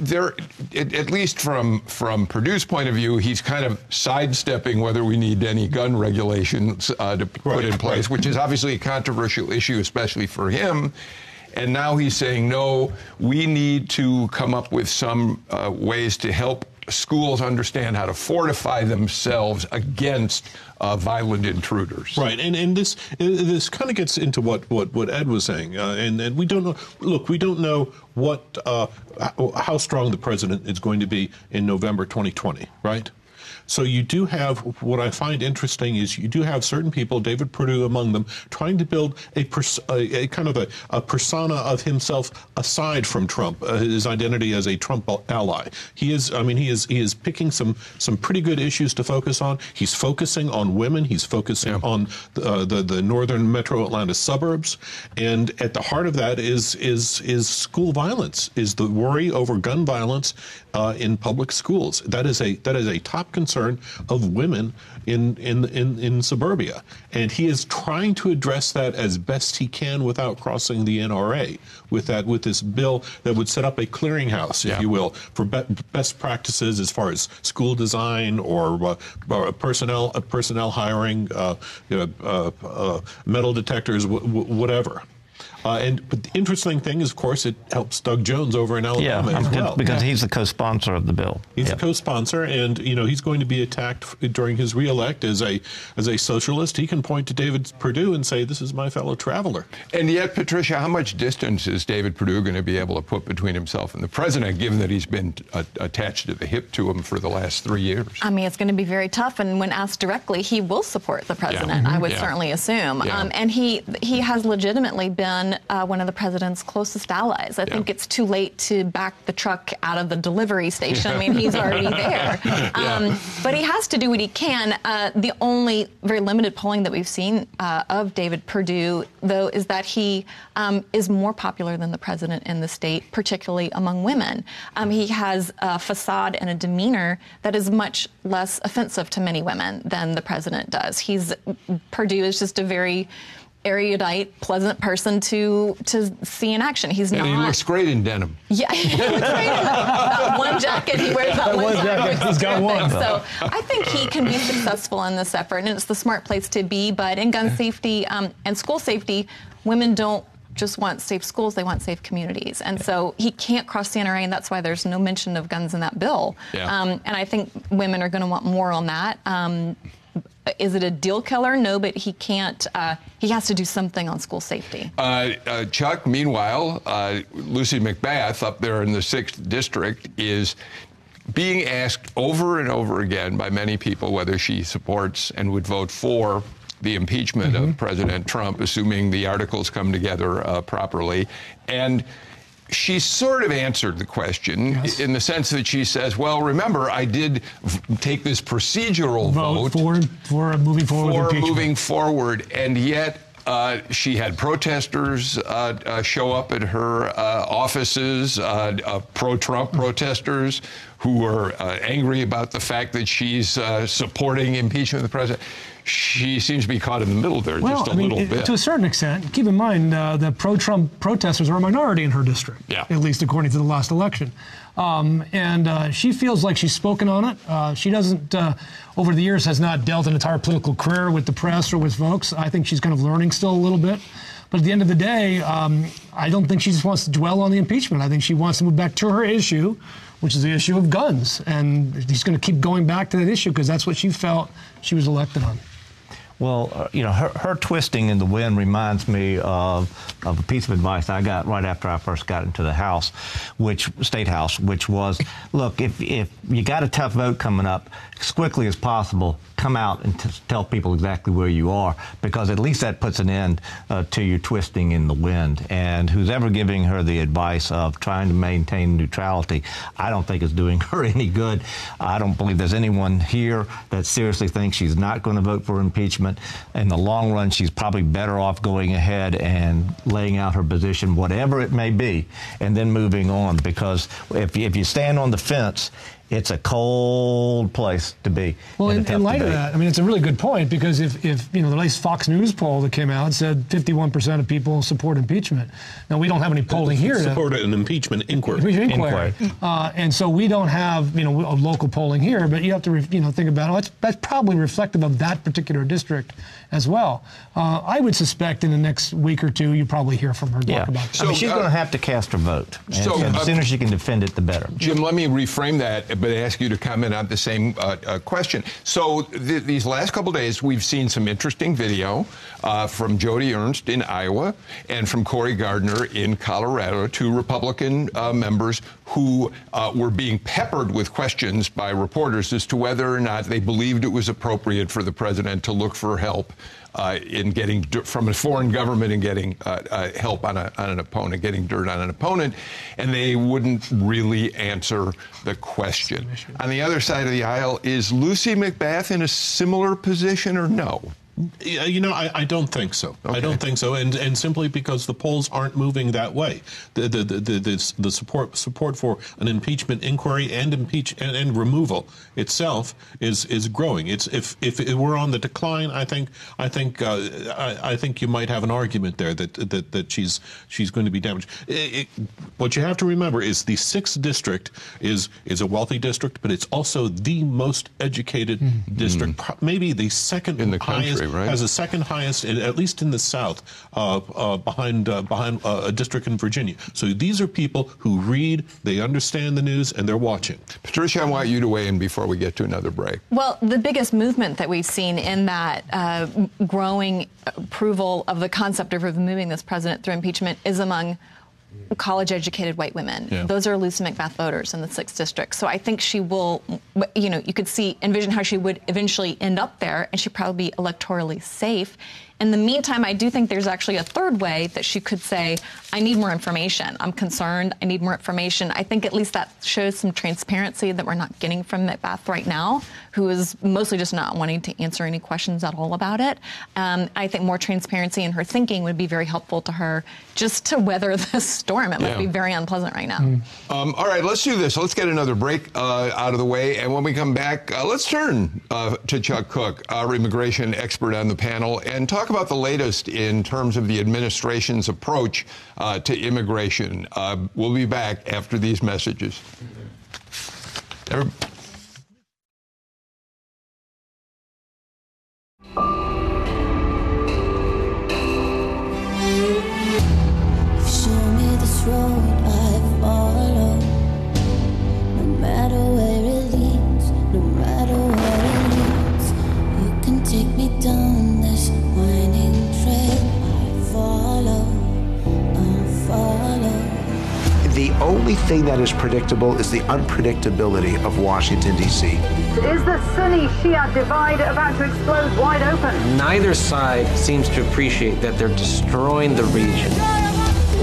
There, at least from from Perdue's point of view, he's kind of sidestepping whether we need any gun regulations uh, to put right, in place, right. which is obviously a controversial issue, especially for him. And now he's saying, no, we need to come up with some uh, ways to help schools understand how to fortify themselves against uh, violent intruders. Right, and and this this kind of gets into what what, what Ed was saying, uh, and and we don't know. Look, we don't know what uh, how strong the president is going to be in November 2020. Right. So you do have what I find interesting is you do have certain people, David Perdue among them, trying to build a, pers- a, a kind of a, a, persona of himself aside from Trump, uh, his identity as a Trump ally. He is, I mean, he is he is picking some some pretty good issues to focus on. He's focusing on women. He's focusing yeah. on uh, the the northern Metro Atlanta suburbs, and at the heart of that is is is school violence, is the worry over gun violence uh, in public schools. That is a that is a top concern of women in, in in in suburbia, and he is trying to address that as best he can without crossing the NRA with that with this bill that would set up a clearinghouse, if yeah. you will, for be- best practices as far as school design or uh, personnel uh, personnel hiring, uh, you know, uh, uh, metal detectors, w- w- whatever. Uh, and but the interesting thing is, of course, it helps Doug Jones over in Alabama yeah, as well. because yeah. he's the co-sponsor of the bill. He's yep. the co-sponsor, and you know he's going to be attacked during his reelect as a as a socialist. He can point to David Perdue and say, "This is my fellow traveler." And yet, Patricia, how much distance is David Perdue going to be able to put between himself and the president, given that he's been uh, attached to the hip to him for the last three years? I mean, it's going to be very tough. And when asked directly, he will support the president. Yeah. Mm-hmm. I would yeah. certainly assume. Um, and he he has legitimately been uh, one of the president's closest allies. I yeah. think it's too late to back the truck out of the delivery station. I mean, [laughs] he's already there. [laughs] Um, yeah. But he has to do what he can. Uh, the only very limited polling that we've seen uh, of David Perdue, though, is that he um, is more popular than the president in the state, particularly among women. Um, he has a facade and a demeanor that is much less offensive to many women than the president does. He's Perdue is just a very erudite, pleasant person to to see in action. He's and not. [laughs] he looks great in denim. Yeah, he looks great that one jacket. He wears that, one, one jacket. He's got one. So I think he can be successful in this effort, and it's the smart place to be. But in gun safety um, and school safety, women don't just want safe schools, they want safe communities. And so he can't cross the NRA, and that's why there's no mention of guns in that bill. Yeah. Um, and I think women are going to want more on that. Um, is it a deal killer? No, but he can't. Uh, he has to do something on school safety. Uh, uh, Chuck, meanwhile, uh, Lucy McBath up there in the sixth district is being asked over and over again by many people whether she supports and would vote for the impeachment mm-hmm. of President Trump, assuming the articles come together uh, properly, and she sort of answered the question yes. in the sense that she says, "Well, remember, I did v- take this procedural vote, vote for for moving forward, for moving forward, and yet." Uh, she had protesters uh, uh, show up at her uh, offices, uh, uh, pro-Trump protesters who were angry about the fact that she's supporting impeachment of the president she seems to be caught in the middle there well, just a I mean, little bit. To a certain extent, keep in mind uh, the pro-Trump protesters are a minority in her district, yeah. at least according to the last election. Um, and uh, she feels like she's spoken on it. Uh, she doesn't, uh, over the years, has not dealt an entire political career with the press or with folks. I think she's kind of learning still a little bit. But at the end of the day, um, I don't think she just wants to dwell on the impeachment. I think she wants to move back to her issue, which is the issue of guns. And she's going to keep going back to that issue because that's what she felt she was elected on. Well, uh, you know, her, her, twisting in the wind reminds me of, of a piece of advice I got right after I first got into the House, which State House, which was, look, if, if you got a tough vote coming up, as quickly as possible, come out and t- tell people exactly where you are, because at least that puts an end uh, to your twisting in the wind. And who's ever giving her the advice of trying to maintain neutrality, I don't think is doing [laughs] her any good. I don't believe there's anyone here that seriously thinks she's not going to vote for impeachment. In the long run, she's probably better off going ahead and laying out her position, whatever it may be, and then moving on. Because if, if you stand on the fence it's a cold place to be. Well, in, in light debate. of that, I mean, it's a really good point because if, if you know the latest Fox News poll that came out said 51% of people support impeachment. Now we don't have any polling here. Support to, an impeachment inquiry. Inquiry. inquiry. Uh, and so we don't have you know a local polling here, but you have to you know think about it. That's, that's probably reflective of that particular district as well. Uh, I would suspect in the next week or two you'll probably hear from her talk yeah. about. So, I mean, she's uh, going to have to cast her vote. So, the uh, sooner she can defend it, the better. Jim, let me reframe that but ask you to comment on the same uh, uh, question. So th- these last couple days, we've seen some interesting video uh, from Joni Ernst in Iowa and from Cory Gardner in Colorado, two Republican uh, members who uh, were being peppered with questions by reporters as to whether or not they believed it was appropriate for the president to look for help uh, in getting from a foreign government and getting uh, uh, help on, a, on, an opponent, getting dirt on an opponent, and they wouldn't really answer the question. On the other side of the aisle, is Lucy McBath in a similar position or no? You know, I, I don't think so. Okay. I don't think so, and and simply because the polls aren't moving that way. The the the, the, the support support for an impeachment inquiry and impeach and, and, removal itself is is growing. It's if if it were on the decline, I think I think uh, I, I, think you might have an argument there that that, that she's she's going to be damaged. It, it, what you have to remember is the sixth district is is a wealthy district, but it's also the most educated mm-hmm. district, maybe the second in the country right? Has the second highest, at least in the South, uh, uh, behind uh, behind uh, a district in Virginia. So these are people who read, they understand the news, and they're watching. Patricia, I want you to weigh in before we get to another break. Well, the biggest movement that we've seen in that uh, growing approval of the concept of removing this president through impeachment is among college educated white women. Yeah. Those are Lucy McBath voters in the 6th district. So I think she will, you know, you could see, envision how she would eventually end up there and she'd probably be electorally safe in the meantime, I do think there's actually a third way that she could say, I need more information. I'm concerned. I need more information. I think at least that shows some transparency that we're not getting from McBath right now, who is mostly just not wanting to answer any questions at all about it. Um, I think more transparency in her thinking would be very helpful to her just to weather [laughs] this storm. It yeah. might be very unpleasant right now. Mm. Um, all right, let's do this. Let's get another break uh, out of the way. And when we come back, uh, let's turn uh, to Chuck Kuck, our immigration expert on the panel, and talk talk about the latest in terms of the administration's approach uh, to immigration. Uh, we'll be back after these messages. Every- only thing that is predictable is the unpredictability of Washington, D.C. Is the Sunni Shia divide about to explode wide open? Neither side seems to appreciate that they're destroying the region.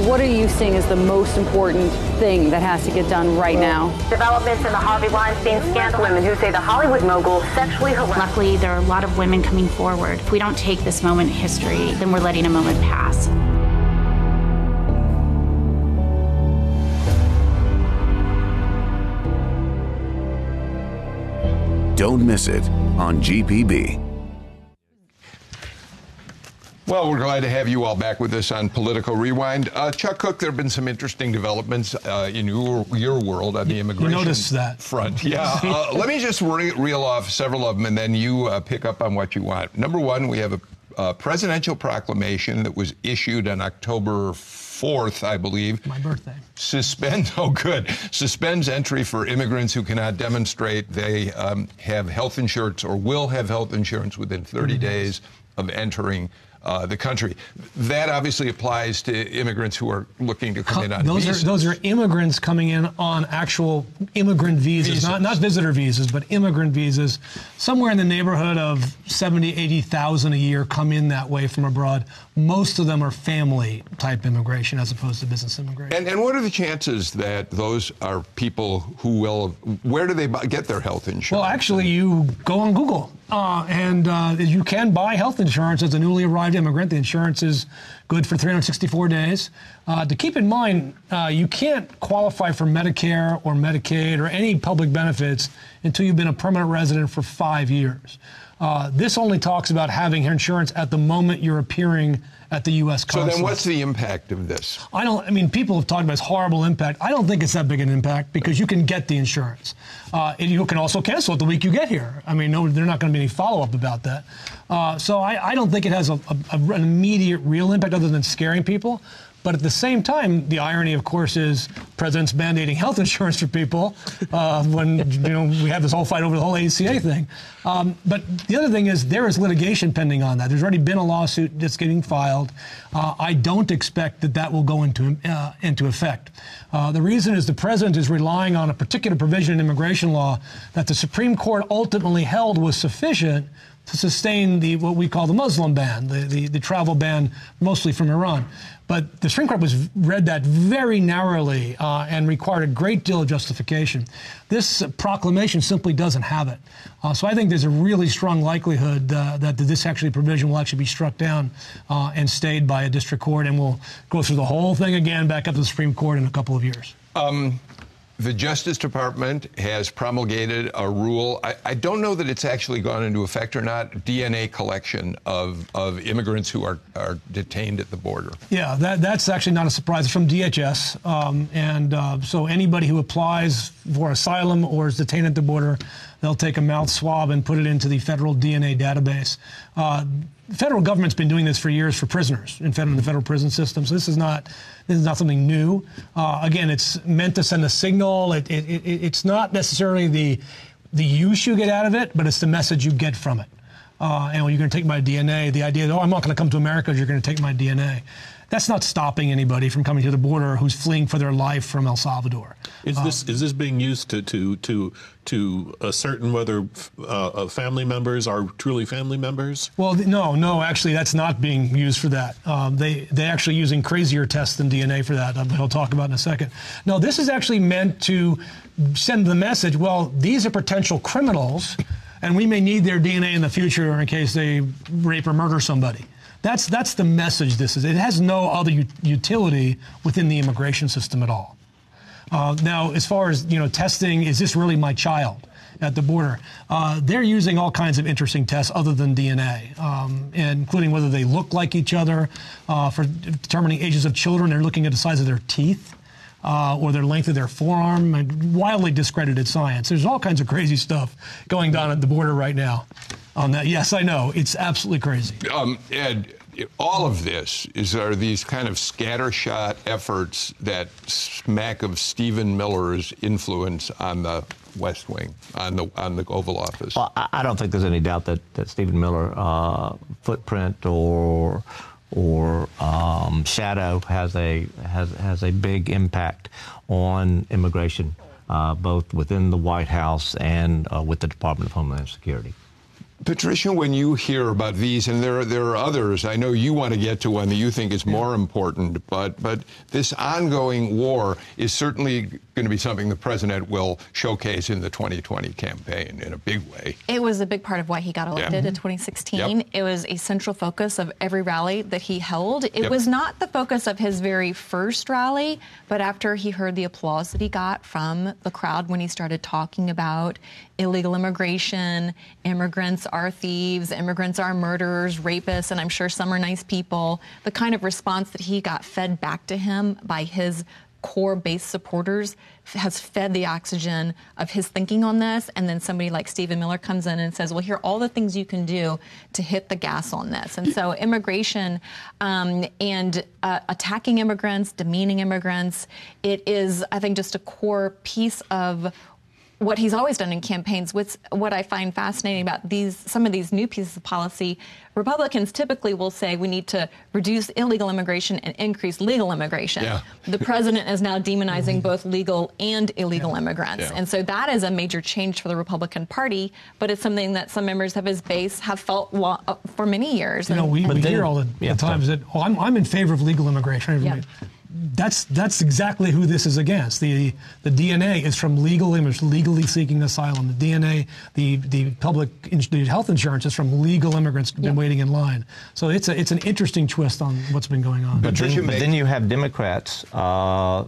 What are you seeing as the most important thing that has to get done right now? Developments in the Harvey Weinstein scandal. Women who say the Hollywood mogul sexually harassed. Luckily, there are a lot of women coming forward. If we don't take this moment in history, then we're letting a moment pass. Don't miss it on GPB. Well, we're glad to have you all back with us on Political Rewind. Uh, Chuck Kuck, there have been some interesting developments uh, in your, your world on the immigration you that. front. Yeah. uh, [laughs] let me just re- reel off several of them, and then you uh, pick up on what you want. Number one, we have a, a presidential proclamation that was issued on October 4th, I believe. My birthday. Suspend, [laughs] oh, good. Suspends entry for immigrants who cannot demonstrate they um, have health insurance or will have health insurance within 30 mm-hmm. days of entering uh, the country. That obviously applies to immigrants who are looking to come in on those visas. are those are immigrants coming in on actual immigrant visas, Visas. not not visitor visas, but immigrant visas. Somewhere in the neighborhood of 70, 80,000 a year come in that way from abroad. Most of them are family type immigration as opposed to business immigration. And, and what are the chances that those are people who will? Where do they get their health insurance? Well, actually, you go on Google uh, and uh, you can buy health insurance as a newly arrived immigrant. The insurance is good for 364 days. Uh, to keep in mind, uh, you can't qualify for Medicare or Medicaid or any public benefits until you've been a permanent resident for five years. Uh, this only talks about having insurance at the moment you're appearing at the U.S. So consulate. then, what's the impact of this? I don't. I mean, people have talked about this horrible impact. I don't think it's that big an impact because you can get the insurance, uh, and you can also cancel it the week you get here. I mean, no, there's not going to be any follow up about that. Uh, so I, I, don't think it has a, a, an immediate real impact other than scaring people. But at the same time, the irony, of course, is presidents mandating health insurance for people uh, when you know we have this whole fight over the whole ACA thing. Um, but the other thing is there is litigation pending on that. There's already been a lawsuit that's getting filed. Uh, I don't expect that that will go into uh, into effect. Uh, the reason is the president is relying on a particular provision in immigration law that the Supreme Court ultimately held was sufficient to sustain the what we call the Muslim ban, the, the, the travel ban mostly from Iran. But the Supreme Court was read that very narrowly uh, and required a great deal of justification. This proclamation simply doesn't have it. Uh, so I think there's a really strong likelihood uh, that this actually provision will actually be struck down uh, and stayed by a district court, and we'll go through the whole thing again back up to the Supreme Court in a couple of years. Um, the Justice Department has promulgated a rule. I, I, don't know that it's actually gone into effect or not. DNA collection of, of immigrants who are, are detained at the border. Yeah, that, that's actually not a surprise. It's from DHS. Um, and uh, so anybody who applies for asylum or is detained at the border, they'll take a mouth swab and put it into the federal DNA database. Uh, the federal government's been doing this for years for prisoners in, federal, the federal prison system. So this is not this is not something new. Uh, again, it's meant to send a signal. It, it, it, it's not necessarily the the use you get out of it, but it's the message you get from it. Uh, and you're going to take my DNA, the idea that oh, I'm not going to come to America you're going to take my DNA. That's not stopping anybody from coming to the border who's fleeing for their life from El Salvador. Is Um, this is this being used to to to to ascertain whether uh, family members are truly family members? Well, no, no. Actually, that's not being used for that. Um, they they actually using crazier tests than DNA for that. Um, I'll talk about in a second. No, this is actually meant to send the message. Well, these are potential criminals, and we may need their DNA in the future in case they rape or murder somebody. That's that's the message. This is. It has no other u- utility within the immigration system at all. Uh, now, as far as you know, testing is this really my child at the border? Uh, they're using all kinds of interesting tests other than DNA, um, including whether they look like each other. Uh, for determining ages of children, they're looking at the size of their teeth. Uh, or their length of their forearm, and wildly discredited science. There's all kinds of crazy stuff going down at the border right now. On that, yes, I know it's absolutely crazy. Um, Ed, all of this is are these kind of scattershot efforts that smack of Stephen Miller's influence on the West Wing, on the on the Oval Office. Well, I, I don't think there's any doubt that, that Stephen Miller uh, footprint or or um, shadow has a has has a big impact on immigration, uh, both within the White House and uh, with the Department of Homeland Security. Patricia, when you hear about these, and there are, there are others, I know you want to get to one that you think is more important, but but this ongoing war is certainly going to be something the president will showcase in the 2020 campaign in a big way. It was a big part of why he got elected Yeah. in mm-hmm. 2016. Yep. It was a central focus of every rally that he held. It Yep. was not the focus of his very first rally, but after he heard the applause that he got from the crowd when he started talking about illegal immigration, immigrants are thieves, immigrants are murderers, rapists, and I'm sure some are nice people, the kind of response that he got fed back to him by his core base supporters has fed the oxygen of his thinking on this. And then somebody like Stephen Miller comes in and says, well, here are all the things you can do to hit the gas on this. And so immigration um, and uh, attacking immigrants, demeaning immigrants, it is, I think, just a core piece of what he's always done in campaigns. What's what I find fascinating about these some of these new pieces of policy, Republicans typically will say we need to reduce illegal immigration and increase legal immigration. Yeah. The president is now demonizing both legal and illegal immigrants, Yeah. and so that is a major change for the Republican Party. But it's something that some members of his base have felt lo- uh, for many years. You know, we, But we hear all the, yeah, the times that oh, I'm, I'm in favor of legal immigration. Yeah. That's that's exactly who this is against. The the DNA is from legal immigrants legally seeking asylum. The DNA, the the public ins- the health insurance is from legal immigrants who've been waiting in line. So it's a it's an interesting twist on what's been going on. But Patricia then, but then you have Democrats uh,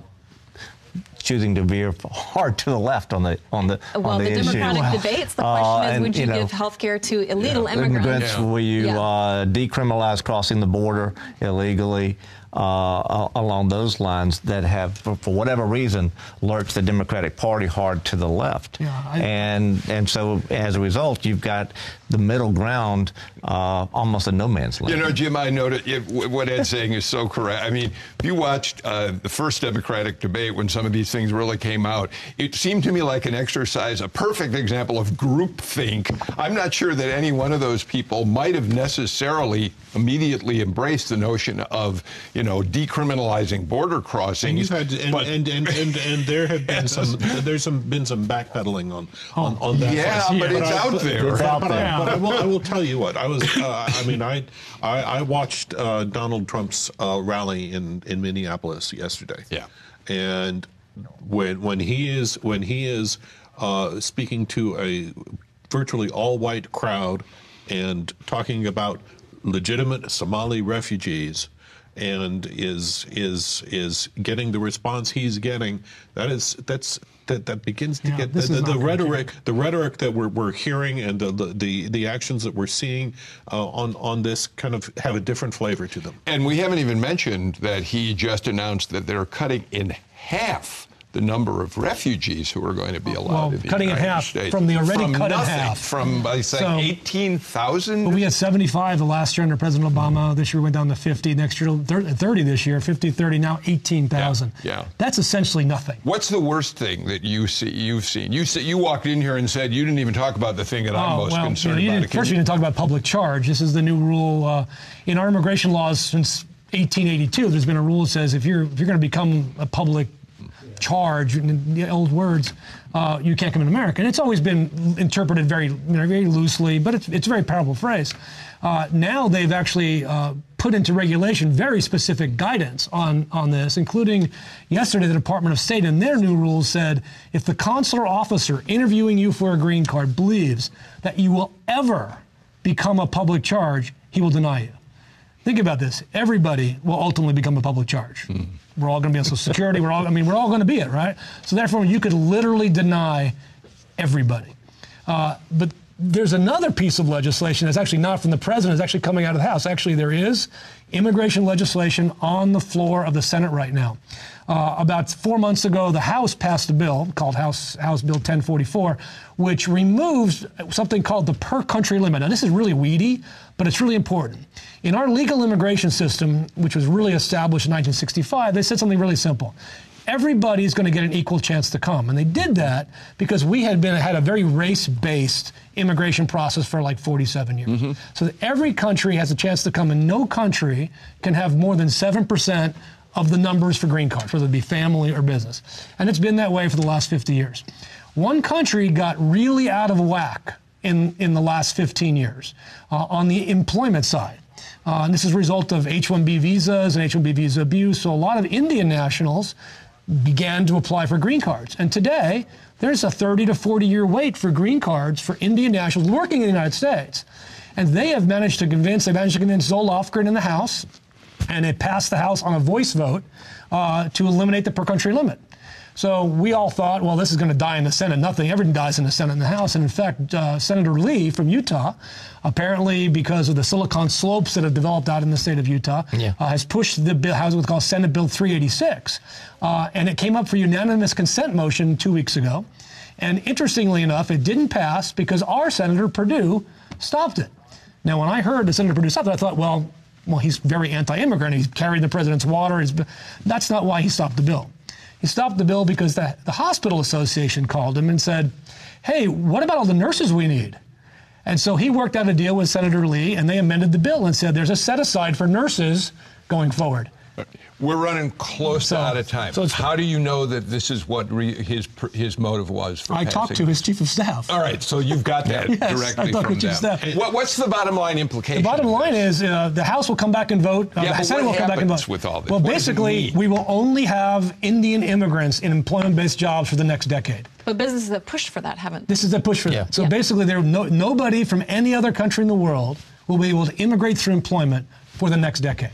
choosing to veer hard to the left on the on the Well, on the, the issue. Democratic debates, the Uh, question is, and, would you, know, give health care to illegal Yeah. immigrants? Will you Yeah. uh, decriminalize crossing the border illegally? Uh, along those lines, that have, for, for whatever reason, lurched the Democratic Party hard to the left, Yeah, I- and and so as a result, you've got the middle ground, uh, almost a no man's land. You know, Jim, I noted it, what Ed's saying is so correct. I mean, if you watched uh, the first Democratic debate when some of these things really came out, it seemed to me like an exercise, a perfect example of groupthink. I'm not sure that any one of those people might have necessarily immediately embraced the notion of, you know, decriminalizing border crossings. And you've had, and, but- and, and, and, and there have been some, [laughs] there's some been some backpedaling on on, on that. Yeah, front. but it's out there. It's But, out but I- there. But I, will, I will tell you what I was. Uh, I mean, I I, I watched uh, Donald Trump's uh, rally in in Minneapolis yesterday. Yeah. and when when he is when he is uh, speaking to a virtually all white crowd and talking about legitimate Somali refugees and is is is getting the response he's getting that is that's that that begins to Yeah, get the, the, the not gonna rhetoric the rhetoric that we're, we're hearing and the, the the the actions that we're seeing uh, on on this kind of have a different flavor to them. And we haven't even mentioned that he just announced that they're cutting in half the number of refugees who are going to be allowed Well, in the cutting in half States. from the already from cut in half. From, I think, So- 18,000? But we had 75 the last year under President Obama. This year we went down to 50. Next year, 30 this year, 50, 30, now 18,000. Yeah. That's essentially nothing. What's the worst thing that you see, you've seen? You see, you walked in here and said you didn't even talk about the thing that I'm most Oh, well, concerned you know, you about. first, you didn't talk about public charge. This is the new rule uh, in our immigration laws since 1882. There's been a rule that says if you're if you're going to become a public charge, the old words, uh, you can't come in America. And it's always been interpreted very very loosely, but it's it's a very powerful phrase. Uh, now they've actually uh, put into regulation very specific guidance on, on this, including yesterday the Department of State in their new rules said if the consular officer interviewing you for a green card believes that you will ever become a public charge, he will deny you. Think about this. Everybody will ultimately become a public charge. We're all going to be on Social Security. We're all, I mean, we're all going to be it, right? So therefore, you could literally deny everybody. Uh, but there's another piece of legislation that's actually not from the president, it's actually coming out of the House. Actually, there is immigration legislation on the floor of the Senate right now. Uh, about four months ago, the House passed a bill called House, House Bill 1044, which removes something called the per country limit. Now, this is really weedy, but it's really important. In our legal immigration system, which was really established in 1965, they said something really simple everybody's going to get an equal chance to come. And they did that because we had been had a very race-based immigration process for like 47 years. So that every country has a chance to come, and no country can have more than seven percent of the numbers for green cards, whether it be family or business. And it's been that way for the last 50 years. One country got really out of whack in, in the last 15 years uh, on the employment side. Uh, and this is a result of H-1B visas and H-1B visa abuse. So a lot of Indian nationals began to apply for green cards. And today, there's a 30 to 40 year wait for green cards for Indian nationals working in the United States. And they have managed to convince, they managed to convince Zoe Lofgren in the House, and it passed the House on a voice vote uh, to eliminate the per country limit. So we all thought, well, this is going to die in the Senate. Nothing, everything dies in the Senate and the House. And in fact, uh, Senator Lee from Utah, apparently because of the silicon slopes that have developed out in the state of Utah, Yeah. uh, has pushed the bill, how's what's called Senate Bill 386. Uh, and it came up for unanimous consent motion two weeks ago. And interestingly enough, it didn't pass because our Senator Perdue stopped it. Now, when I heard that Senator Perdue stopped it, I thought, well, well, he's very anti-immigrant. He's carried the president's water. He's, that's not why he stopped the bill. He stopped the bill because the, the hospital association called him and said, hey, what about all the nurses we need? And so he worked out a deal with Senator Lee, and they amended the bill and said there's a set aside for nurses going forward. We're running close so, out of time. So How do you know that this is what re- his his motive was for I passing? talked to his chief of staff. All right, so you've got that [laughs] yes, directly from to them. What, what's the bottom line implication? The bottom line is uh, the House will come back and vote. Uh, yeah, the Senate will come back and vote. With all this? Well, what basically, we will only have Indian immigrants in employment-based jobs for the next decade. But businesses that pushed for that, haven't? This is a push for yeah. that. So yeah. basically, there no, nobody from any other country in the world will be able to immigrate through employment for the next decade.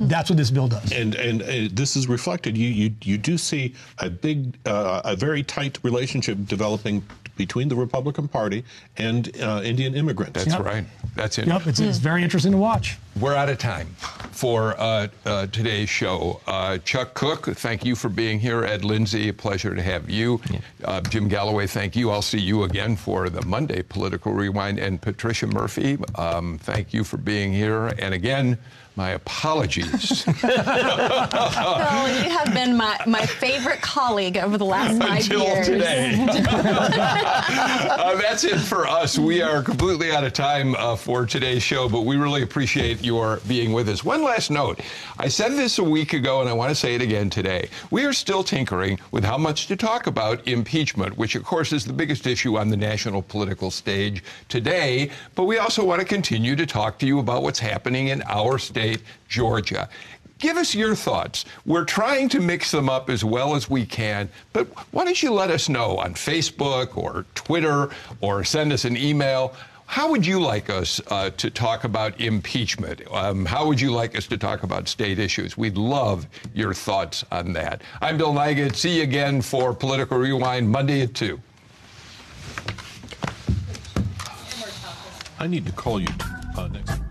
That's what this bill does. And and uh, this is reflected. You you you do see a big, uh, a very tight relationship developing between the Republican Party and uh, Indian immigrants. That's yep. right. That's it. Yep, it's, mm. it's, very interesting to watch. We're out of time for uh, uh, today's show. Uh, Chuck Kuck, thank you for being here. Ed Lindsey, a pleasure to have you. Yeah. Uh, Jim Galloway, thank you. I'll see you again for the Monday Political Rewind. And Patricia Murphy, um, thank you for being here. And again, my apologies. [laughs] well, you have been my, my favorite colleague over the last five Until years. today. [laughs] uh, that's it for us. We are completely out of time uh, for today's show, but we really appreciate your being with us. One last note. I said this a week ago, and I want to say it again today. We are still tinkering with how much to talk about impeachment, which, of course, is the biggest issue on the national political stage today. But we also want to continue to talk to you about what's happening in our State, Georgia. Give us your thoughts. We're trying to mix them up as well as we can, but why don't you let us know on Facebook or Twitter or send us an email? How would you like us uh, to talk about impeachment? Um, how would you like us to talk about state issues? We'd love your thoughts on that. I'm Bill Nigut. See you again for Political Rewind Monday at 2. I need to call you uh, next